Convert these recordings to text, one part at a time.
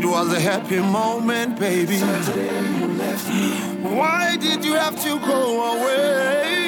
It was a happy moment, baby. Why did you have to go away?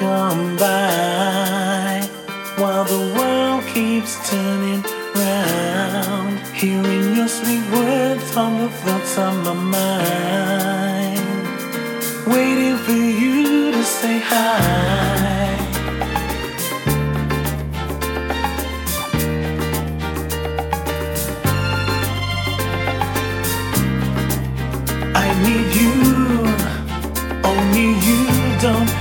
come by while the world keeps turning round. Hearing your sweet words on the thoughts on my mind. Waiting for you to say hi. I need you, only you don't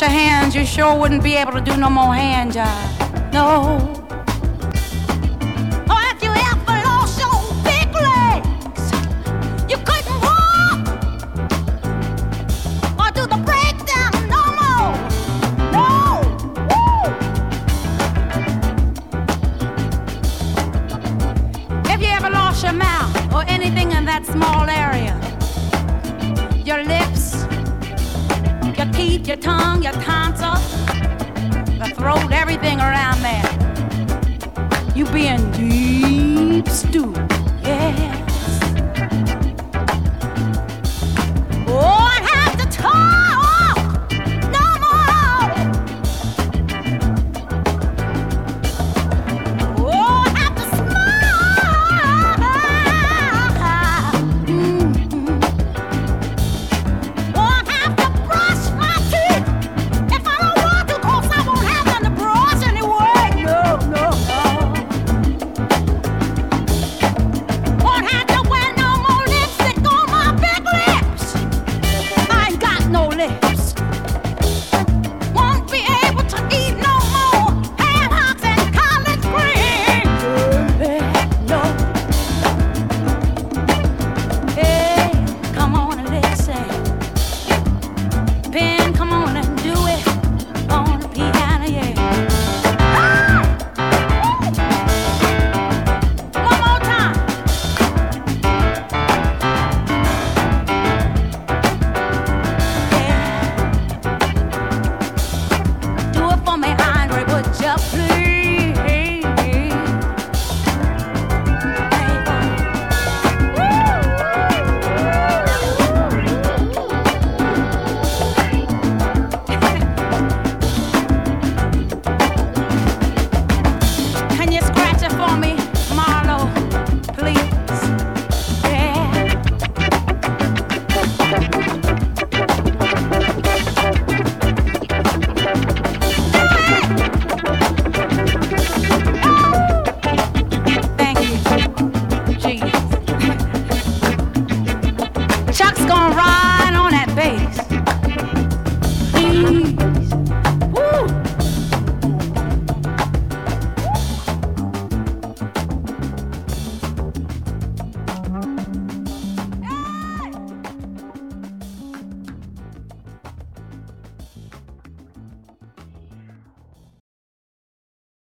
your hands, you sure wouldn't be able to do no more hand job. No.